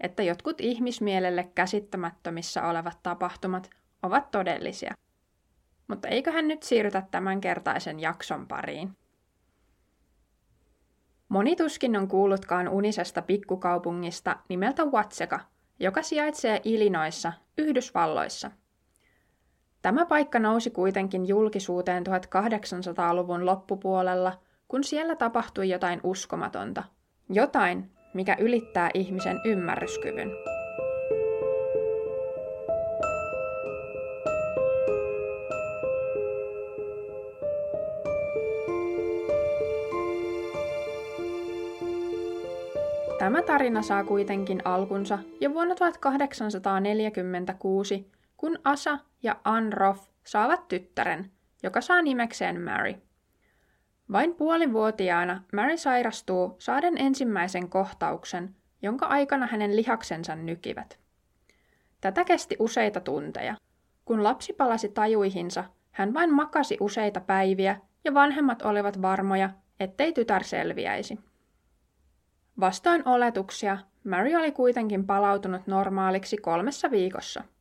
että jotkut ihmismielelle käsittämättömissä olevat tapahtumat ovat todellisia. Mutta eiköhän nyt siirrytä tämänkertaisen jakson pariin. Moni tuskin on kuullutkaan unisesta pikkukaupungista nimeltä Watseka, joka sijaitsee Ilinoissa, Yhdysvalloissa – Tämä paikka nousi kuitenkin julkisuuteen 1800-luvun loppupuolella, kun siellä tapahtui jotain uskomatonta. Jotain, mikä ylittää ihmisen ymmärryskyvyn. Tämä tarina saa kuitenkin alkunsa jo vuonna 1846, kun Asa ja Anroth saavat tyttären, joka saa nimekseen Mary. Vain puolivuotiaana Mary sairastuu saaden ensimmäisen kohtauksen, jonka aikana hänen lihaksensa nykivät. Tätä kesti useita tunteja. Kun lapsi palasi tajuihinsa, hän vain makasi useita päiviä ja vanhemmat olivat varmoja, ettei tytär selviäisi. Vastoin oletuksia, Mary oli kuitenkin palautunut normaaliksi kolmessa viikossa –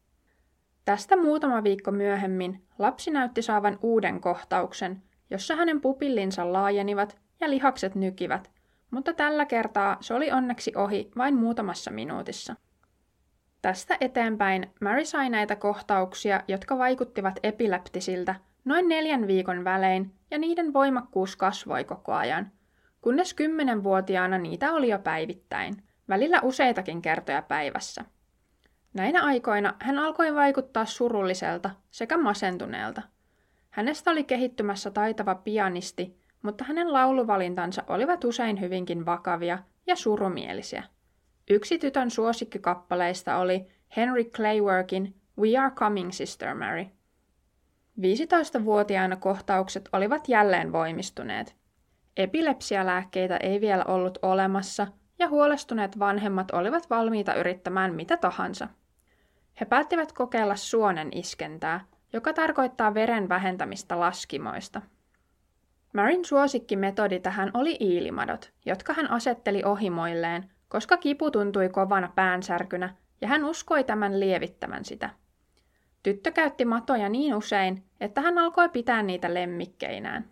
Tästä muutama viikko myöhemmin lapsi näytti saavan uuden kohtauksen, jossa hänen pupillinsa laajenivat ja lihakset nykivät, mutta tällä kertaa se oli onneksi ohi vain muutamassa minuutissa. Tästä eteenpäin Mary sai näitä kohtauksia, jotka vaikuttivat epileptisiltä, noin neljän viikon välein, ja niiden voimakkuus kasvoi koko ajan, kunnes kymmenenvuotiaana niitä oli jo päivittäin, välillä useitakin kertoja päivässä – Näinä aikoina hän alkoi vaikuttaa surulliselta sekä masentuneelta. Hänestä oli kehittymässä taitava pianisti, mutta hänen lauluvalintansa olivat usein hyvinkin vakavia ja surumielisiä. Yksi tytön suosikkikappaleista oli Henry Clayworkin We Are Coming, Sister Mary. 15-vuotiaana kohtaukset olivat jälleen voimistuneet. Epilepsialääkkeitä ei vielä ollut olemassa, ja huolestuneet vanhemmat olivat valmiita yrittämään mitä tahansa. He päättivät kokeilla suonen iskentää, joka tarkoittaa veren vähentämistä laskimoista. Marin suosikkimetodi tähän oli iilimadot, jotka hän asetteli ohimoilleen, koska kipu tuntui kovana päänsärkynä ja hän uskoi tämän lievittämän sitä. Tyttö käytti matoja niin usein, että hän alkoi pitää niitä lemmikkeinään.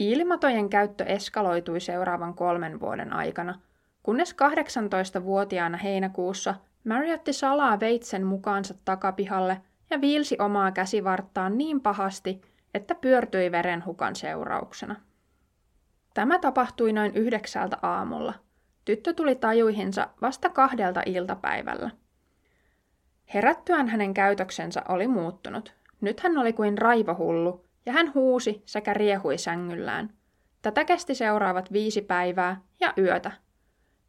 Iilimatojen käyttö eskaloitui seuraavan kolmen vuoden aikana, kunnes 18-vuotiaana heinäkuussa Mary otti salaa veitsen mukaansa takapihalle ja viilsi omaa käsivarttaan niin pahasti, että pyörtyi verenhukan seurauksena. Tämä tapahtui noin yhdeksältä aamulla. Tyttö tuli tajuihinsa vasta kahdelta iltapäivällä. Herättyään hänen käytöksensä oli muuttunut. Nyt hän oli kuin raivohullu, ja hän huusi sekä riehui sängyllään. Tätä kesti seuraavat viisi päivää ja yötä.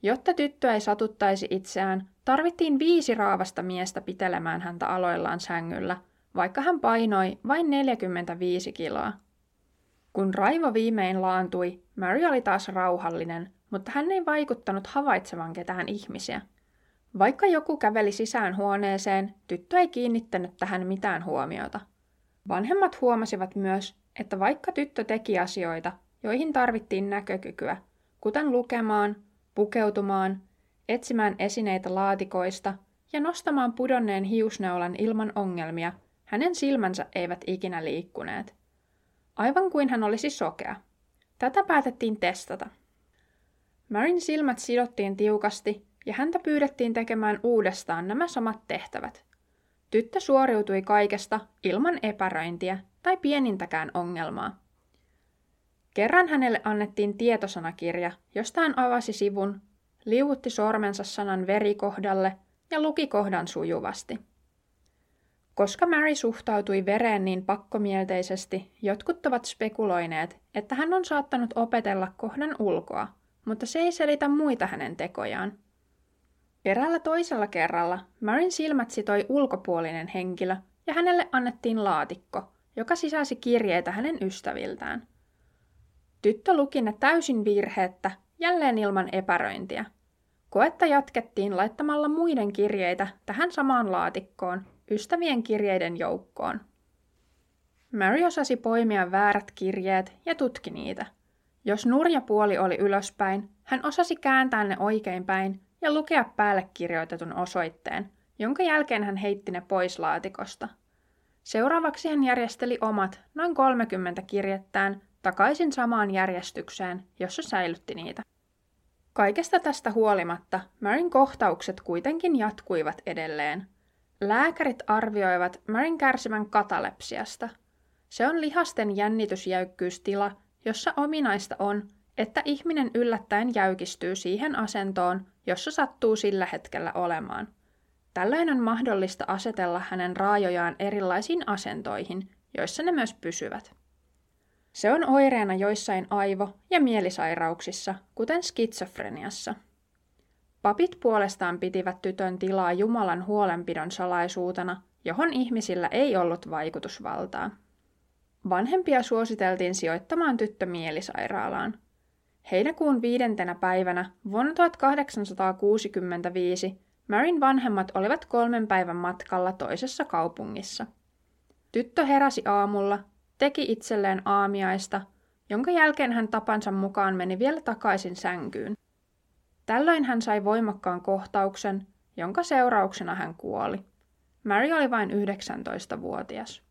Jotta tyttö ei satuttaisi itseään, Tarvittiin viisi raavasta miestä pitelemään häntä aloillaan sängyllä, vaikka hän painoi vain 45 kiloa. Kun raivo viimein laantui, Mary oli taas rauhallinen, mutta hän ei vaikuttanut havaitsevan ketään ihmisiä. Vaikka joku käveli sisään huoneeseen, tyttö ei kiinnittänyt tähän mitään huomiota. Vanhemmat huomasivat myös, että vaikka tyttö teki asioita, joihin tarvittiin näkökykyä, kuten lukemaan, pukeutumaan etsimään esineitä laatikoista ja nostamaan pudonneen hiusneulan ilman ongelmia, hänen silmänsä eivät ikinä liikkuneet. Aivan kuin hän olisi sokea. Tätä päätettiin testata. Marin silmät sidottiin tiukasti ja häntä pyydettiin tekemään uudestaan nämä samat tehtävät. Tyttö suoriutui kaikesta ilman epäröintiä tai pienintäkään ongelmaa. Kerran hänelle annettiin tietosanakirja, josta hän avasi sivun liuutti sormensa sanan verikohdalle ja luki kohdan sujuvasti. Koska Mary suhtautui vereen niin pakkomielteisesti, jotkut ovat spekuloineet, että hän on saattanut opetella kohdan ulkoa, mutta se ei selitä muita hänen tekojaan. Eräällä toisella kerralla Marin silmät sitoi ulkopuolinen henkilö ja hänelle annettiin laatikko, joka sisälsi kirjeitä hänen ystäviltään. Tyttö luki ne täysin virheettä, jälleen ilman epäröintiä. Koetta jatkettiin laittamalla muiden kirjeitä tähän samaan laatikkoon, ystävien kirjeiden joukkoon. Mary osasi poimia väärät kirjeet ja tutki niitä. Jos nurja puoli oli ylöspäin, hän osasi kääntää ne oikein päin ja lukea päälle kirjoitetun osoitteen, jonka jälkeen hän heitti ne pois laatikosta. Seuraavaksi hän järjesteli omat, noin 30 kirjettään, takaisin samaan järjestykseen, jossa säilytti niitä. Kaikesta tästä huolimatta Marin kohtaukset kuitenkin jatkuivat edelleen. Lääkärit arvioivat Marin kärsivän katalepsiasta. Se on lihasten jännitysjäykkyystila, jossa ominaista on, että ihminen yllättäen jäykistyy siihen asentoon, jossa sattuu sillä hetkellä olemaan. Tällöin on mahdollista asetella hänen raajojaan erilaisiin asentoihin, joissa ne myös pysyvät. Se on oireena joissain aivo- ja mielisairauksissa, kuten skitsofreniassa. Papit puolestaan pitivät tytön tilaa Jumalan huolenpidon salaisuutena, johon ihmisillä ei ollut vaikutusvaltaa. Vanhempia suositeltiin sijoittamaan tyttö mielisairaalaan. Heinäkuun viidentenä päivänä vuonna 1865 Marin vanhemmat olivat kolmen päivän matkalla toisessa kaupungissa. Tyttö heräsi aamulla, teki itselleen aamiaista, jonka jälkeen hän tapansa mukaan meni vielä takaisin sänkyyn. Tällöin hän sai voimakkaan kohtauksen, jonka seurauksena hän kuoli. Mary oli vain 19-vuotias.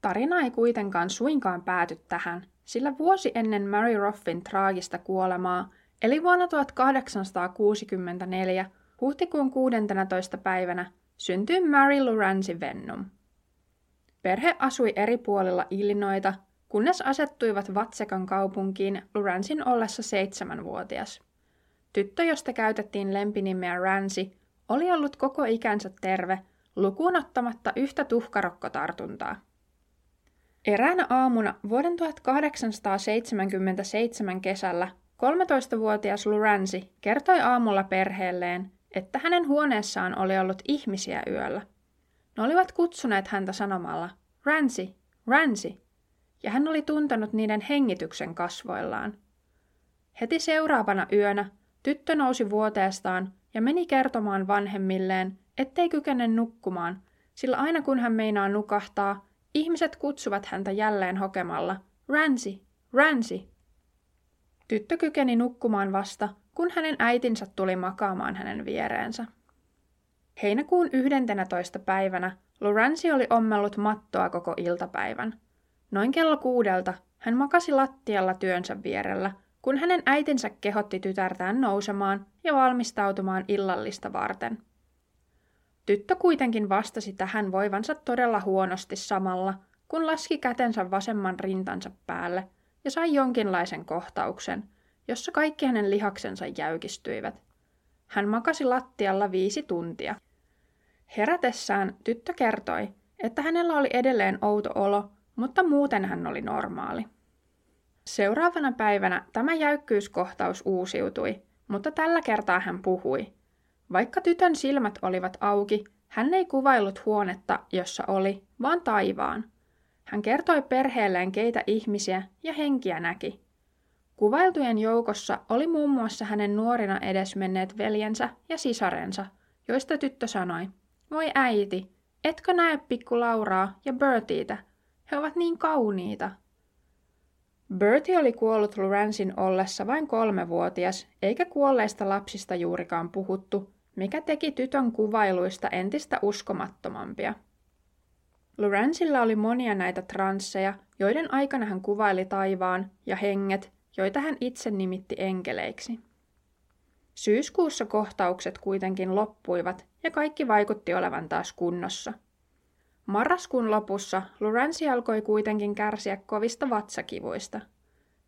Tarina ei kuitenkaan suinkaan pääty tähän, sillä vuosi ennen Mary Roffin traagista kuolemaa, eli vuonna 1864, huhtikuun 16. päivänä, syntyi Mary Lorenzi Vennum. Perhe asui eri puolilla Illinoita, kunnes asettuivat Vatsekan kaupunkiin Lorenzin ollessa seitsemänvuotias. Tyttö, josta käytettiin lempinimeä Ransi, oli ollut koko ikänsä terve, lukuun ottamatta yhtä tuhkarokkotartuntaa. Eräänä aamuna vuoden 1877 kesällä 13-vuotias Lorenzi kertoi aamulla perheelleen, että hänen huoneessaan oli ollut ihmisiä yöllä. Ne olivat kutsuneet häntä sanomalla, Ransi, Ransi, ja hän oli tuntenut niiden hengityksen kasvoillaan. Heti seuraavana yönä tyttö nousi vuoteestaan ja meni kertomaan vanhemmilleen, ettei kykene nukkumaan, sillä aina kun hän meinaa nukahtaa, ihmiset kutsuvat häntä jälleen hokemalla, Ransi, Ransi. Tyttö kykeni nukkumaan vasta, kun hänen äitinsä tuli makaamaan hänen viereensä. Heinäkuun 11. päivänä Lorenzi oli ommellut mattoa koko iltapäivän. Noin kello kuudelta hän makasi lattialla työnsä vierellä, kun hänen äitinsä kehotti tytärtään nousemaan ja valmistautumaan illallista varten. Tyttö kuitenkin vastasi tähän voivansa todella huonosti samalla, kun laski kätensä vasemman rintansa päälle ja sai jonkinlaisen kohtauksen, jossa kaikki hänen lihaksensa jäykistyivät. Hän makasi lattialla viisi tuntia. Herätessään tyttö kertoi, että hänellä oli edelleen outo olo, mutta muuten hän oli normaali. Seuraavana päivänä tämä jäykkyyskohtaus uusiutui, mutta tällä kertaa hän puhui. Vaikka tytön silmät olivat auki, hän ei kuvaillut huonetta, jossa oli, vaan taivaan. Hän kertoi perheelleen, keitä ihmisiä ja henkiä näki. Kuvailtujen joukossa oli muun muassa hänen nuorina edesmenneet veljensä ja sisarensa, joista tyttö sanoi, voi äiti, etkö näe pikku Lauraa ja Bertiitä? He ovat niin kauniita. Bertie oli kuollut Lorenzin ollessa vain kolmevuotias, eikä kuolleista lapsista juurikaan puhuttu, mikä teki tytön kuvailuista entistä uskomattomampia. Lorenzilla oli monia näitä transseja, joiden aikana hän kuvaili taivaan ja henget, joita hän itse nimitti enkeleiksi. Syyskuussa kohtaukset kuitenkin loppuivat ja kaikki vaikutti olevan taas kunnossa. Marraskuun lopussa Lorenzi alkoi kuitenkin kärsiä kovista vatsakivuista.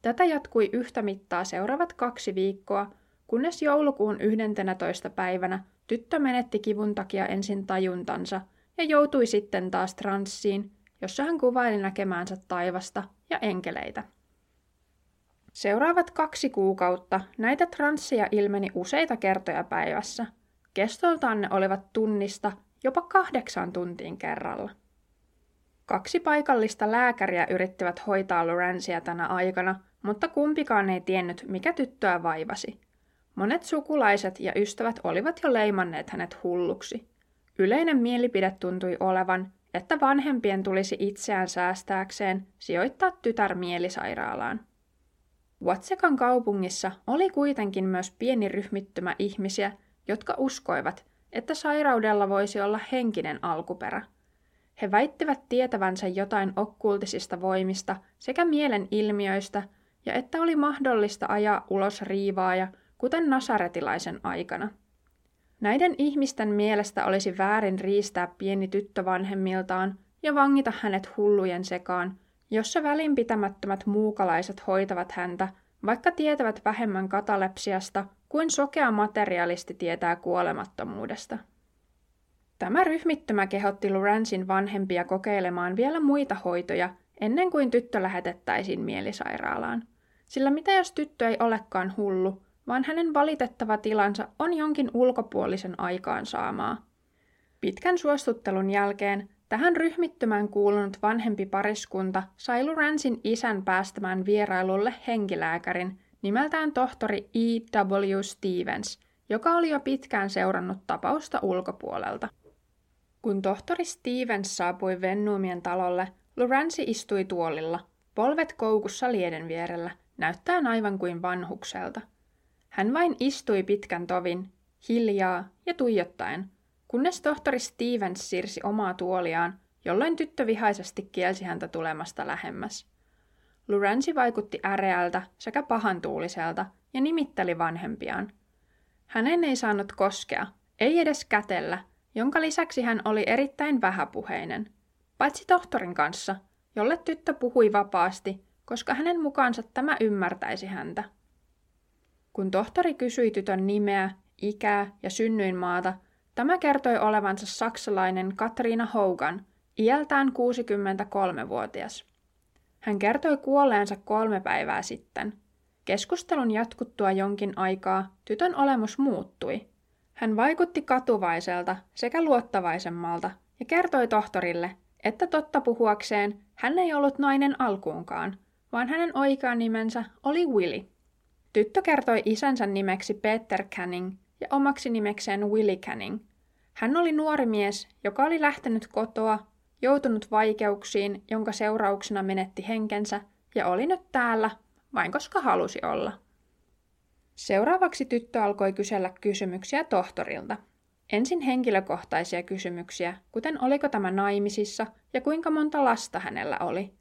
Tätä jatkui yhtä mittaa seuraavat kaksi viikkoa, kunnes joulukuun 11. päivänä tyttö menetti kivun takia ensin tajuntansa ja joutui sitten taas transsiin, jossa hän kuvaili näkemäänsä taivasta ja enkeleitä. Seuraavat kaksi kuukautta näitä transseja ilmeni useita kertoja päivässä. Kestoltaan ne olivat tunnista jopa kahdeksan tuntiin kerralla. Kaksi paikallista lääkäriä yrittivät hoitaa Lorenzia tänä aikana, mutta kumpikaan ei tiennyt, mikä tyttöä vaivasi. Monet sukulaiset ja ystävät olivat jo leimanneet hänet hulluksi. Yleinen mielipide tuntui olevan, että vanhempien tulisi itseään säästääkseen sijoittaa tytär mielisairaalaan. Watsekan kaupungissa oli kuitenkin myös pieni ryhmittymä ihmisiä, jotka uskoivat, että sairaudella voisi olla henkinen alkuperä. He väittivät tietävänsä jotain okkultisista voimista sekä mielen ilmiöistä, ja että oli mahdollista ajaa ulos riivaaja, kuten nasaretilaisen aikana. Näiden ihmisten mielestä olisi väärin riistää pieni tyttö vanhemmiltaan ja vangita hänet hullujen sekaan, jossa välinpitämättömät muukalaiset hoitavat häntä, vaikka tietävät vähemmän katalepsiasta kuin sokea materialisti tietää kuolemattomuudesta. Tämä ryhmittymä kehotti Lorenzin vanhempia kokeilemaan vielä muita hoitoja ennen kuin tyttö lähetettäisiin mielisairaalaan. Sillä mitä jos tyttö ei olekaan hullu, vaan hänen valitettava tilansa on jonkin ulkopuolisen aikaan saamaa. Pitkän suostuttelun jälkeen tähän ryhmittymään kuulunut vanhempi pariskunta sai Lorenzin isän päästämään vierailulle henkilääkärin nimeltään tohtori E.W. Stevens, joka oli jo pitkään seurannut tapausta ulkopuolelta. Kun tohtori Stevens saapui Vennumien talolle, Lorenzi istui tuolilla, polvet koukussa lieden vierellä, näyttäen aivan kuin vanhukselta. Hän vain istui pitkän tovin, hiljaa ja tuijottaen, kunnes tohtori Stevens siirsi omaa tuoliaan, jolloin tyttö vihaisesti kielsi häntä tulemasta lähemmäs. Lorenzi vaikutti äreältä sekä pahantuuliselta ja nimitteli vanhempiaan. Hänen ei saanut koskea, ei edes kätellä, jonka lisäksi hän oli erittäin vähäpuheinen, paitsi tohtorin kanssa, jolle tyttö puhui vapaasti, koska hänen mukaansa tämä ymmärtäisi häntä. Kun tohtori kysyi tytön nimeä, ikää ja synnyinmaata, tämä kertoi olevansa saksalainen Katriina Hogan, iältään 63-vuotias. Hän kertoi kuolleensa kolme päivää sitten. Keskustelun jatkuttua jonkin aikaa tytön olemus muuttui. Hän vaikutti katuvaiselta sekä luottavaisemmalta ja kertoi tohtorille, että totta puhuakseen hän ei ollut nainen alkuunkaan, vaan hänen oikea nimensä oli Willy. Tyttö kertoi isänsä nimeksi Peter Canning ja omaksi nimekseen Willy Canning. Hän oli nuori mies, joka oli lähtenyt kotoa, joutunut vaikeuksiin, jonka seurauksena menetti henkensä ja oli nyt täällä, vain koska halusi olla. Seuraavaksi tyttö alkoi kysellä kysymyksiä tohtorilta. Ensin henkilökohtaisia kysymyksiä, kuten oliko tämä naimisissa ja kuinka monta lasta hänellä oli –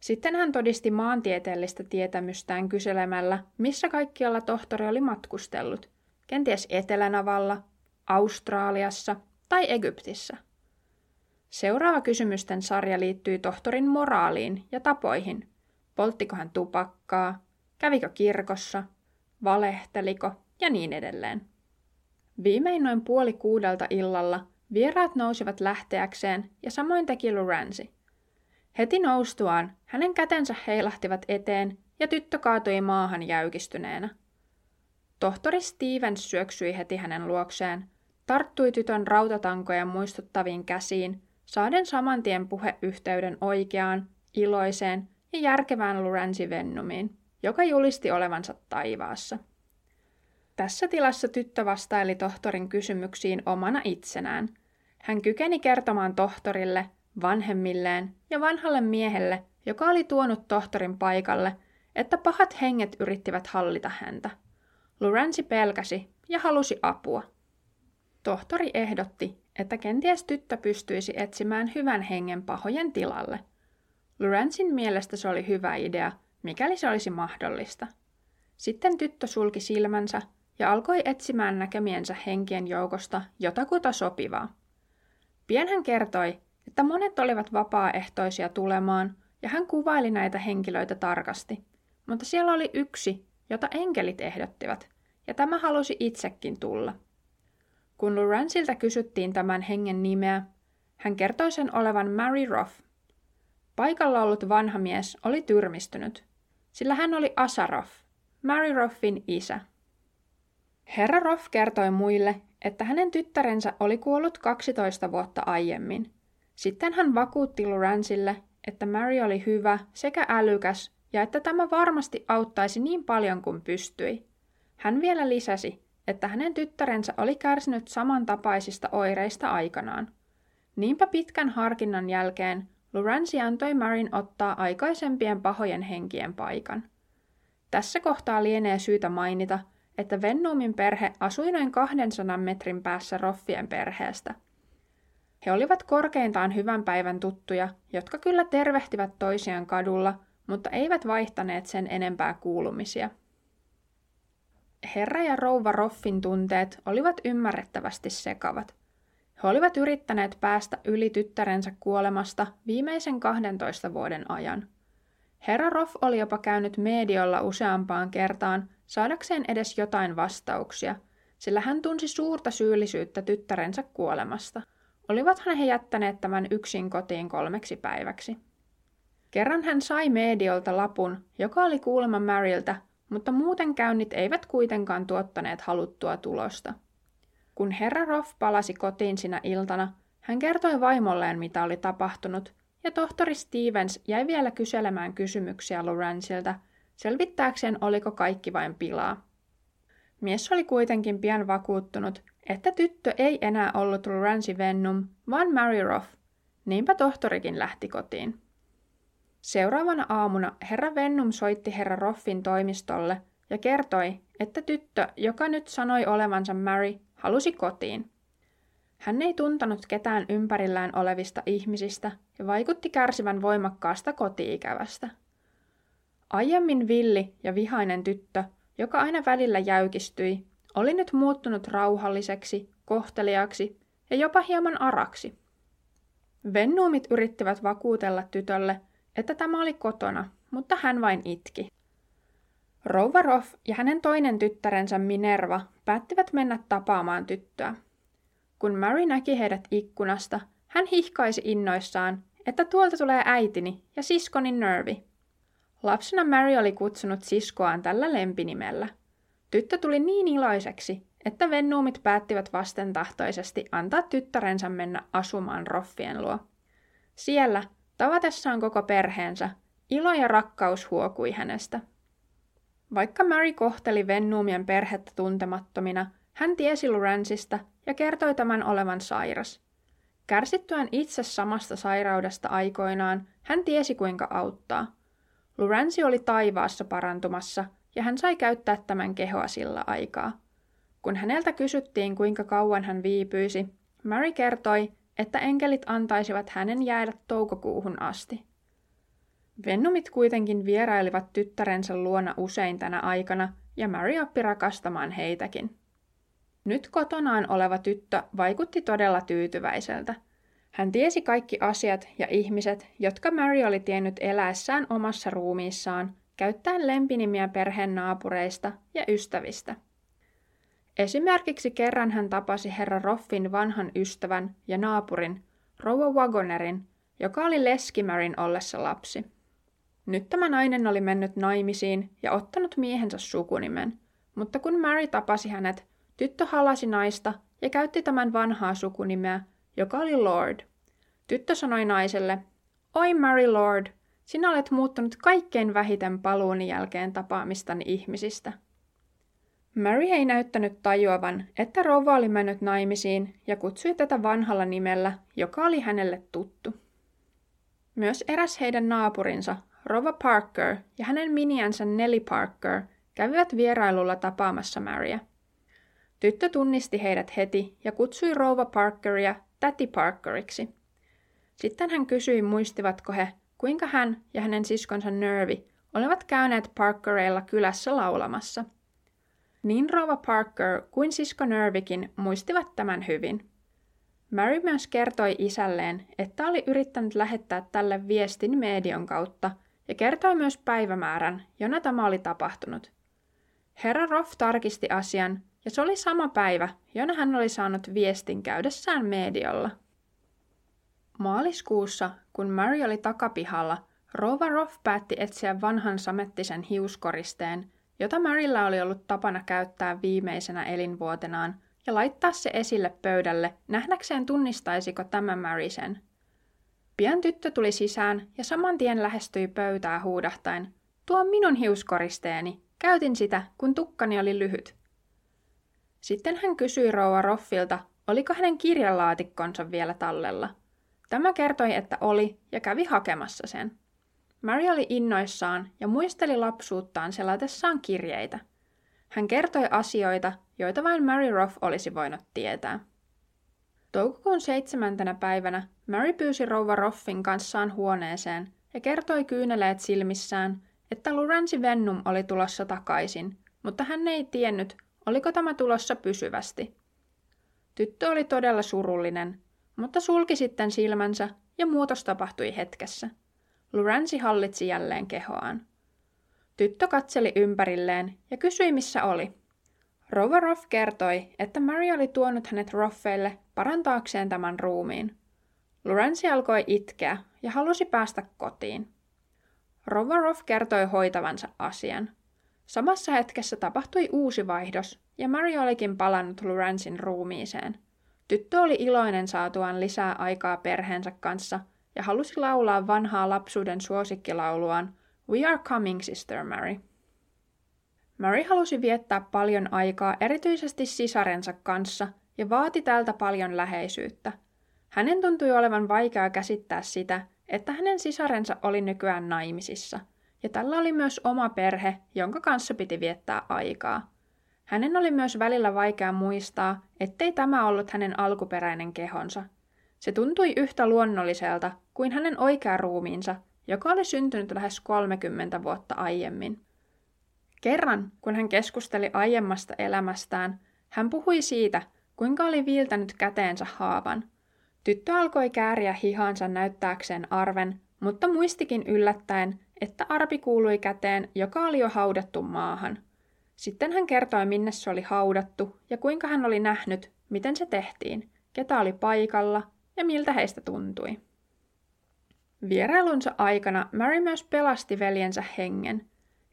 sitten hän todisti maantieteellistä tietämystään kyselemällä, missä kaikkialla tohtori oli matkustellut, kenties Etelänavalla, Australiassa tai Egyptissä. Seuraava kysymysten sarja liittyy tohtorin moraaliin ja tapoihin. Polttiko hän tupakkaa, kävikö kirkossa, valehteliko ja niin edelleen. Viimein noin puoli kuudelta illalla vieraat nousivat lähteäkseen ja samoin teki Lorenzi – Heti noustuaan hänen kätensä heilahtivat eteen ja tyttö kaatui maahan jäykistyneenä. Tohtori Stevens syöksyi heti hänen luokseen, tarttui tytön rautatankoja muistuttaviin käsiin, saaden saman tien puheyhteyden oikeaan, iloiseen ja järkevään Lorenzi-vennumiin, joka julisti olevansa taivaassa. Tässä tilassa tyttö vastaili tohtorin kysymyksiin omana itsenään. Hän kykeni kertomaan tohtorille, vanhemmilleen ja vanhalle miehelle, joka oli tuonut tohtorin paikalle, että pahat henget yrittivät hallita häntä. Lorenzi pelkäsi ja halusi apua. Tohtori ehdotti, että kenties tyttö pystyisi etsimään hyvän hengen pahojen tilalle. Lorenzin mielestä se oli hyvä idea, mikäli se olisi mahdollista. Sitten tyttö sulki silmänsä ja alkoi etsimään näkemiensä henkien joukosta jotakuta sopivaa. Pian hän kertoi, että monet olivat vapaaehtoisia tulemaan, ja hän kuvaili näitä henkilöitä tarkasti. Mutta siellä oli yksi, jota enkelit ehdottivat, ja tämä halusi itsekin tulla. Kun Lorenzilta kysyttiin tämän hengen nimeä, hän kertoi sen olevan Mary Roth. Paikalla ollut vanha mies oli tyrmistynyt. sillä hän oli Asaroff, Mary Roffin isä. Herra Roff kertoi muille, että hänen tyttärensä oli kuollut 12 vuotta aiemmin. Sitten hän vakuutti Lurancille, että Mary oli hyvä sekä älykäs ja että tämä varmasti auttaisi niin paljon kuin pystyi. Hän vielä lisäsi, että hänen tyttärensä oli kärsinyt samantapaisista oireista aikanaan. Niinpä pitkän harkinnan jälkeen Luransi antoi Marin ottaa aikaisempien pahojen henkien paikan. Tässä kohtaa lienee syytä mainita, että Vennumin perhe asui noin 200 metrin päässä Roffien perheestä. He olivat korkeintaan hyvän päivän tuttuja, jotka kyllä tervehtivät toisiaan kadulla, mutta eivät vaihtaneet sen enempää kuulumisia. Herra ja rouva Roffin tunteet olivat ymmärrettävästi sekavat. He olivat yrittäneet päästä yli tyttärensä kuolemasta viimeisen 12 vuoden ajan. Herra Roff oli jopa käynyt mediolla useampaan kertaan saadakseen edes jotain vastauksia, sillä hän tunsi suurta syyllisyyttä tyttärensä kuolemasta. Olivathan he jättäneet tämän yksin kotiin kolmeksi päiväksi. Kerran hän sai mediolta lapun, joka oli kuulemma Maryltä, mutta muuten käynnit eivät kuitenkaan tuottaneet haluttua tulosta. Kun herra Roff palasi kotiin sinä iltana, hän kertoi vaimolleen, mitä oli tapahtunut, ja tohtori Stevens jäi vielä kyselemään kysymyksiä Lorenzilta, selvittääkseen oliko kaikki vain pilaa. Mies oli kuitenkin pian vakuuttunut, että tyttö ei enää ollut Lorenzi Vennum, vaan Mary Roth. Niinpä tohtorikin lähti kotiin. Seuraavana aamuna herra Vennum soitti herra Roffin toimistolle ja kertoi, että tyttö, joka nyt sanoi olevansa Mary, halusi kotiin. Hän ei tuntanut ketään ympärillään olevista ihmisistä ja vaikutti kärsivän voimakkaasta kotiikävästä. Aiemmin villi ja vihainen tyttö, joka aina välillä jäykistyi, oli nyt muuttunut rauhalliseksi, kohteliaksi ja jopa hieman araksi. Vennuumit yrittivät vakuutella tytölle, että tämä oli kotona, mutta hän vain itki. Rouva Roff ja hänen toinen tyttärensä Minerva päättivät mennä tapaamaan tyttöä. Kun Mary näki heidät ikkunasta, hän hihkaisi innoissaan, että tuolta tulee äitini ja siskoni Nervi. Lapsena Mary oli kutsunut siskoaan tällä lempinimellä. Tyttö tuli niin iloiseksi, että vennuumit päättivät vastentahtoisesti antaa tyttärensä mennä asumaan Roffien luo. Siellä, tavatessaan koko perheensä, ilo ja rakkaus huokui hänestä. Vaikka Mary kohteli Vennuumien perhettä tuntemattomina, hän tiesi Lorenzista ja kertoi tämän olevan sairas. Kärsittyään itse samasta sairaudesta aikoinaan, hän tiesi kuinka auttaa. Lorenzi oli taivaassa parantumassa ja hän sai käyttää tämän kehoa sillä aikaa. Kun häneltä kysyttiin, kuinka kauan hän viipyisi, Mary kertoi, että enkelit antaisivat hänen jäädä toukokuuhun asti. Vennumit kuitenkin vierailivat tyttärensä luona usein tänä aikana, ja Mary oppi rakastamaan heitäkin. Nyt kotonaan oleva tyttö vaikutti todella tyytyväiseltä. Hän tiesi kaikki asiat ja ihmiset, jotka Mary oli tiennyt eläessään omassa ruumiissaan, käyttäen lempinimiä perheen naapureista ja ystävistä. Esimerkiksi kerran hän tapasi herra Roffin vanhan ystävän ja naapurin, rouva Wagonerin, joka oli leski Maryn ollessa lapsi. Nyt tämä nainen oli mennyt naimisiin ja ottanut miehensä sukunimen, mutta kun Mary tapasi hänet, tyttö halasi naista ja käytti tämän vanhaa sukunimeä, joka oli Lord. Tyttö sanoi naiselle, Oi Mary Lord, sinä olet muuttunut kaikkein vähiten paluuni jälkeen tapaamistani ihmisistä. Mary ei näyttänyt tajuavan, että rouva oli mennyt naimisiin ja kutsui tätä vanhalla nimellä, joka oli hänelle tuttu. Myös eräs heidän naapurinsa, Rova Parker ja hänen miniänsä Nelly Parker kävivät vierailulla tapaamassa Maria. Tyttö tunnisti heidät heti ja kutsui rouva Parkeria täti Parkeriksi. Sitten hän kysyi, muistivatko he, kuinka hän ja hänen siskonsa Nervi olivat käyneet Parkereilla kylässä laulamassa. Niin rouva Parker kuin sisko Nervikin muistivat tämän hyvin. Mary myös kertoi isälleen, että oli yrittänyt lähettää tälle viestin median kautta – ja kertoi myös päivämäärän, jona tämä oli tapahtunut. Herra Roff tarkisti asian, ja se oli sama päivä, jona hän oli saanut viestin käydessään mediolla. Maaliskuussa, kun Mary oli takapihalla, Rova Roth päätti etsiä vanhan samettisen hiuskoristeen, jota Maryllä oli ollut tapana käyttää viimeisenä elinvuotenaan, ja laittaa se esille pöydälle, nähdäkseen tunnistaisiko tämä Mary sen. Pian tyttö tuli sisään ja saman tien lähestyi pöytää huudahtain. Tuo minun hiuskoristeeni. Käytin sitä, kun tukkani oli lyhyt. Sitten hän kysyi rouva Roffilta, oliko hänen kirjalaatikkonsa vielä tallella. Tämä kertoi, että oli, ja kävi hakemassa sen. Mary oli innoissaan ja muisteli lapsuuttaan selatessaan kirjeitä. Hän kertoi asioita, joita vain Mary Roth olisi voinut tietää. Toukokuun seitsemäntenä päivänä Mary pyysi rouva Roffin kanssaan huoneeseen ja kertoi kyyneleet silmissään, että Lorenzi Vennum oli tulossa takaisin, mutta hän ei tiennyt, oliko tämä tulossa pysyvästi. Tyttö oli todella surullinen, mutta sulki sitten silmänsä ja muutos tapahtui hetkessä. Lorenzi hallitsi jälleen kehoaan. Tyttö katseli ympärilleen ja kysyi, missä oli. Rova Roff kertoi, että Mary oli tuonut hänet Roffeille parantaakseen tämän ruumiin. Lorenzi alkoi itkeä ja halusi päästä kotiin. Rova Roff kertoi hoitavansa asian. Samassa hetkessä tapahtui uusi vaihdos, ja Mary olikin palannut Lorenzin ruumiiseen. Tyttö oli iloinen saatuaan lisää aikaa perheensä kanssa ja halusi laulaa vanhaa lapsuuden suosikkilauluaan We are coming, Sister Mary. Mary halusi viettää paljon aikaa erityisesti sisarensa kanssa ja vaati tältä paljon läheisyyttä. Hänen tuntui olevan vaikea käsittää sitä, että hänen sisarensa oli nykyään naimisissa, ja tällä oli myös oma perhe, jonka kanssa piti viettää aikaa. Hänen oli myös välillä vaikea muistaa, ettei tämä ollut hänen alkuperäinen kehonsa. Se tuntui yhtä luonnolliselta kuin hänen oikea ruumiinsa, joka oli syntynyt lähes 30 vuotta aiemmin. Kerran, kun hän keskusteli aiemmasta elämästään, hän puhui siitä, kuinka oli viiltänyt käteensä haavan. Tyttö alkoi kääriä hihansa näyttääkseen arven, mutta muistikin yllättäen, että arpi kuului käteen, joka oli jo haudattu maahan. Sitten hän kertoi, minne se oli haudattu ja kuinka hän oli nähnyt, miten se tehtiin, ketä oli paikalla ja miltä heistä tuntui. Vierailunsa aikana Mary myös pelasti veljensä hengen.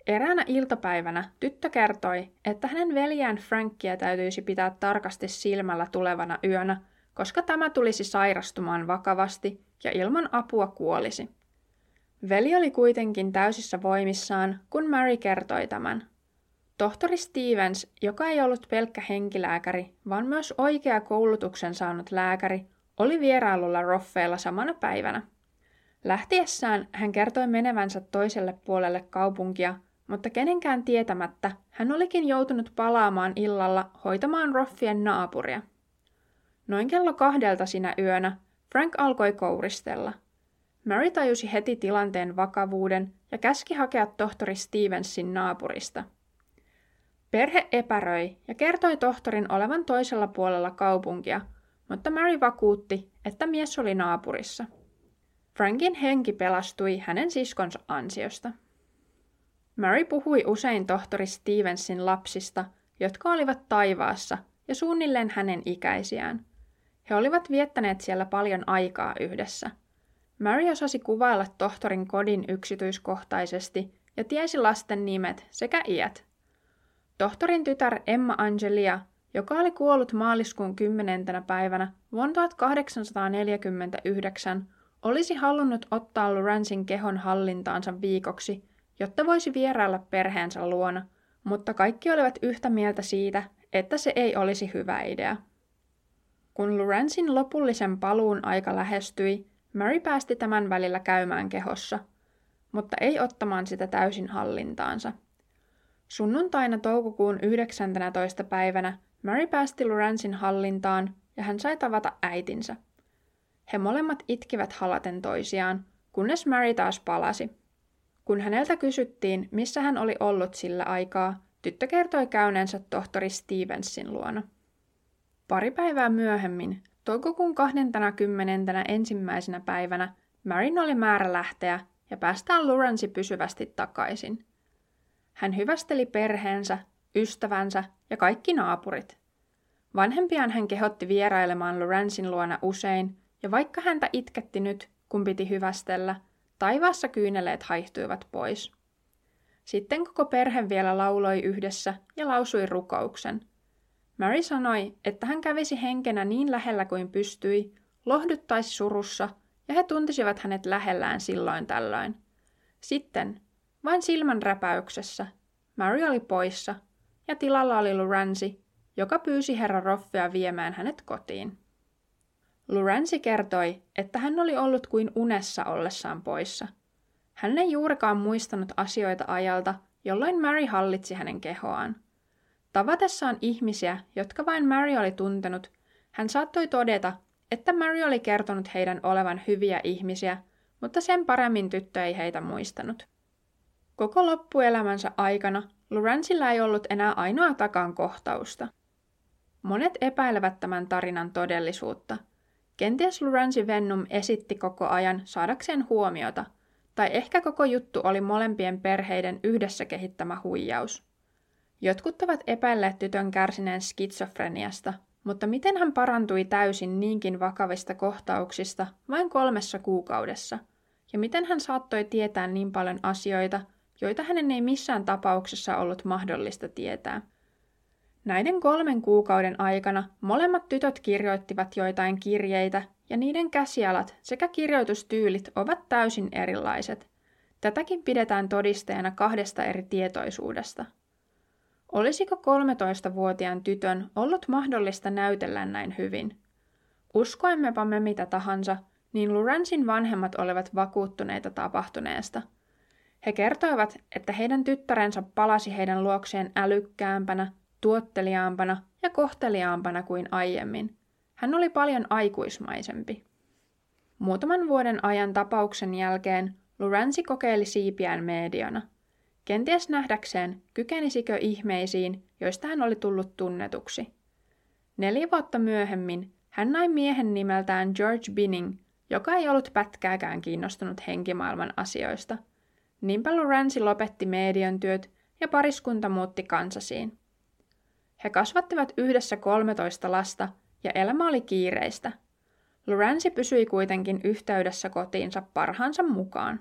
Eräänä iltapäivänä tyttö kertoi, että hänen veljään Frankia täytyisi pitää tarkasti silmällä tulevana yönä, koska tämä tulisi sairastumaan vakavasti ja ilman apua kuolisi. Veli oli kuitenkin täysissä voimissaan, kun Mary kertoi tämän. Tohtori Stevens, joka ei ollut pelkkä henkilääkäri, vaan myös oikea koulutuksen saanut lääkäri, oli vierailulla Roffeilla samana päivänä. Lähtiessään hän kertoi menevänsä toiselle puolelle kaupunkia, mutta kenenkään tietämättä hän olikin joutunut palaamaan illalla hoitamaan Roffien naapuria. Noin kello kahdelta sinä yönä Frank alkoi kouristella. Mary tajusi heti tilanteen vakavuuden ja käski hakea tohtori Stevensin naapurista. Perhe epäröi ja kertoi tohtorin olevan toisella puolella kaupunkia, mutta Mary vakuutti, että mies oli naapurissa. Frankin henki pelastui hänen siskonsa ansiosta. Mary puhui usein tohtori Stevensin lapsista, jotka olivat taivaassa ja suunnilleen hänen ikäisiään. He olivat viettäneet siellä paljon aikaa yhdessä. Mary osasi kuvailla tohtorin kodin yksityiskohtaisesti ja tiesi lasten nimet sekä iät. Tohtorin tytär Emma Angelia, joka oli kuollut maaliskuun 10. päivänä vuonna 1849, olisi halunnut ottaa Lorenzin kehon hallintaansa viikoksi, jotta voisi vierailla perheensä luona, mutta kaikki olivat yhtä mieltä siitä, että se ei olisi hyvä idea. Kun Lorenzin lopullisen paluun aika lähestyi, Mary päästi tämän välillä käymään kehossa, mutta ei ottamaan sitä täysin hallintaansa. Sunnuntaina toukokuun 19. päivänä Mary päästi Lorenzin hallintaan ja hän sai tavata äitinsä. He molemmat itkivät halaten toisiaan, kunnes Mary taas palasi. Kun häneltä kysyttiin, missä hän oli ollut sillä aikaa, tyttö kertoi käyneensä tohtori Stevensin luona. Pari päivää myöhemmin, toukokuun 20. ensimmäisenä päivänä, Marin oli määrä lähteä ja päästään Lurensi pysyvästi takaisin. Hän hyvästeli perheensä, ystävänsä ja kaikki naapurit. Vanhempiaan hän kehotti vierailemaan Lorenzin luona usein, ja vaikka häntä itketti nyt, kun piti hyvästellä, taivaassa kyyneleet haihtuivat pois. Sitten koko perhe vielä lauloi yhdessä ja lausui rukouksen. Mary sanoi, että hän kävisi henkenä niin lähellä kuin pystyi, lohduttaisi surussa ja he tuntisivat hänet lähellään silloin tällöin. Sitten, vain silmän räpäyksessä, Mary oli poissa ja tilalla oli Luransi, joka pyysi herra Roffea viemään hänet kotiin. Luransi kertoi, että hän oli ollut kuin unessa ollessaan poissa. Hän ei juurikaan muistanut asioita ajalta, jolloin Mary hallitsi hänen kehoaan. Tavatessaan ihmisiä, jotka vain Mary oli tuntenut, hän saattoi todeta, että Mary oli kertonut heidän olevan hyviä ihmisiä, mutta sen paremmin tyttö ei heitä muistanut. Koko loppuelämänsä aikana Lorenzilla ei ollut enää ainoa takan kohtausta. Monet epäilevät tämän tarinan todellisuutta. Kenties Lorenzi Vennum esitti koko ajan saadakseen huomiota, tai ehkä koko juttu oli molempien perheiden yhdessä kehittämä huijaus. Jotkut ovat epäilleet tytön kärsineen skitsofreniasta, mutta miten hän parantui täysin niinkin vakavista kohtauksista vain kolmessa kuukaudessa? Ja miten hän saattoi tietää niin paljon asioita, joita hänen ei missään tapauksessa ollut mahdollista tietää? Näiden kolmen kuukauden aikana molemmat tytöt kirjoittivat joitain kirjeitä, ja niiden käsialat sekä kirjoitustyylit ovat täysin erilaiset. Tätäkin pidetään todisteena kahdesta eri tietoisuudesta – Olisiko 13-vuotiaan tytön ollut mahdollista näytellä näin hyvin? Uskoimmepa me mitä tahansa, niin Lorenzin vanhemmat olivat vakuuttuneita tapahtuneesta. He kertoivat, että heidän tyttärensa palasi heidän luokseen älykkäämpänä, tuotteliaampana ja kohteliaampana kuin aiemmin. Hän oli paljon aikuismaisempi. Muutaman vuoden ajan tapauksen jälkeen Lorenzi kokeili siipiään mediana – Kenties nähdäkseen, kykenisikö ihmeisiin, joista hän oli tullut tunnetuksi. Neljä vuotta myöhemmin hän nai miehen nimeltään George Binning, joka ei ollut pätkääkään kiinnostunut henkimaailman asioista. Niinpä Lorenzi lopetti median työt ja pariskunta muutti Kansasiin. He kasvattivat yhdessä 13 lasta ja elämä oli kiireistä. Lorenzi pysyi kuitenkin yhteydessä kotiinsa parhaansa mukaan.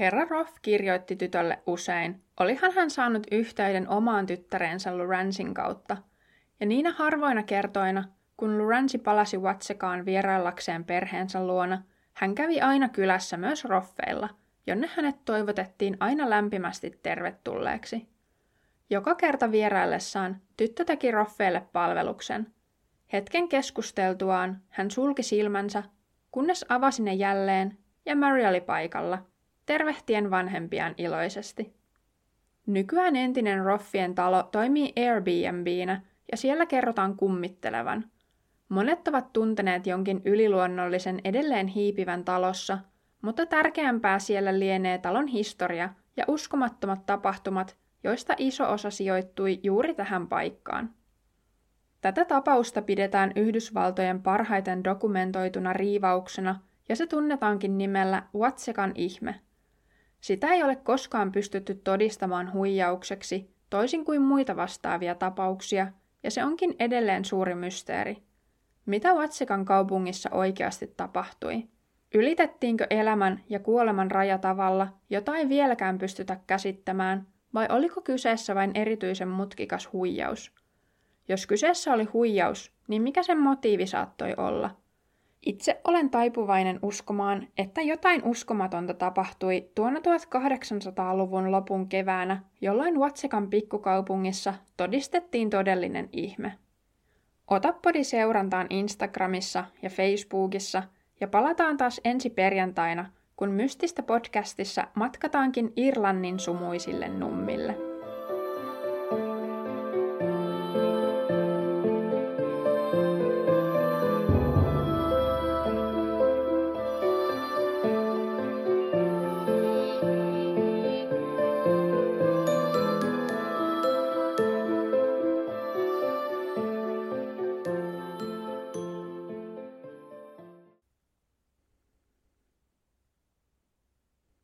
Herra Roth kirjoitti tytölle usein, olihan hän saanut yhteyden omaan tyttärensä Lorenzin kautta, ja niinä harvoina kertoina, kun Lorenzi palasi Watsekaan vieraillakseen perheensä luona, hän kävi aina kylässä myös Roffeilla, jonne hänet toivotettiin aina lämpimästi tervetulleeksi. Joka kerta vieraillessaan tyttö teki Roffeille palveluksen. Hetken keskusteltuaan hän sulki silmänsä, kunnes avasi ne jälleen ja Mary oli paikalla – tervehtien vanhempiaan iloisesti. Nykyään entinen Roffien talo toimii Airbnbnä ja siellä kerrotaan kummittelevan. Monet ovat tunteneet jonkin yliluonnollisen edelleen hiipivän talossa, mutta tärkeämpää siellä lienee talon historia ja uskomattomat tapahtumat, joista iso osa sijoittui juuri tähän paikkaan. Tätä tapausta pidetään Yhdysvaltojen parhaiten dokumentoituna riivauksena ja se tunnetaankin nimellä Watsekan ihme – sitä ei ole koskaan pystytty todistamaan huijaukseksi, toisin kuin muita vastaavia tapauksia, ja se onkin edelleen suuri mysteeri. Mitä Watsikan kaupungissa oikeasti tapahtui? Ylitettiinkö elämän ja kuoleman raja tavalla, jota ei vieläkään pystytä käsittämään, vai oliko kyseessä vain erityisen mutkikas huijaus? Jos kyseessä oli huijaus, niin mikä sen motiivi saattoi olla – itse olen taipuvainen uskomaan, että jotain uskomatonta tapahtui tuona 1800-luvun lopun keväänä, jolloin Watsekan pikkukaupungissa todistettiin todellinen ihme. Ota podi seurantaan Instagramissa ja Facebookissa ja palataan taas ensi perjantaina, kun mystistä podcastissa matkataankin Irlannin sumuisille nummille.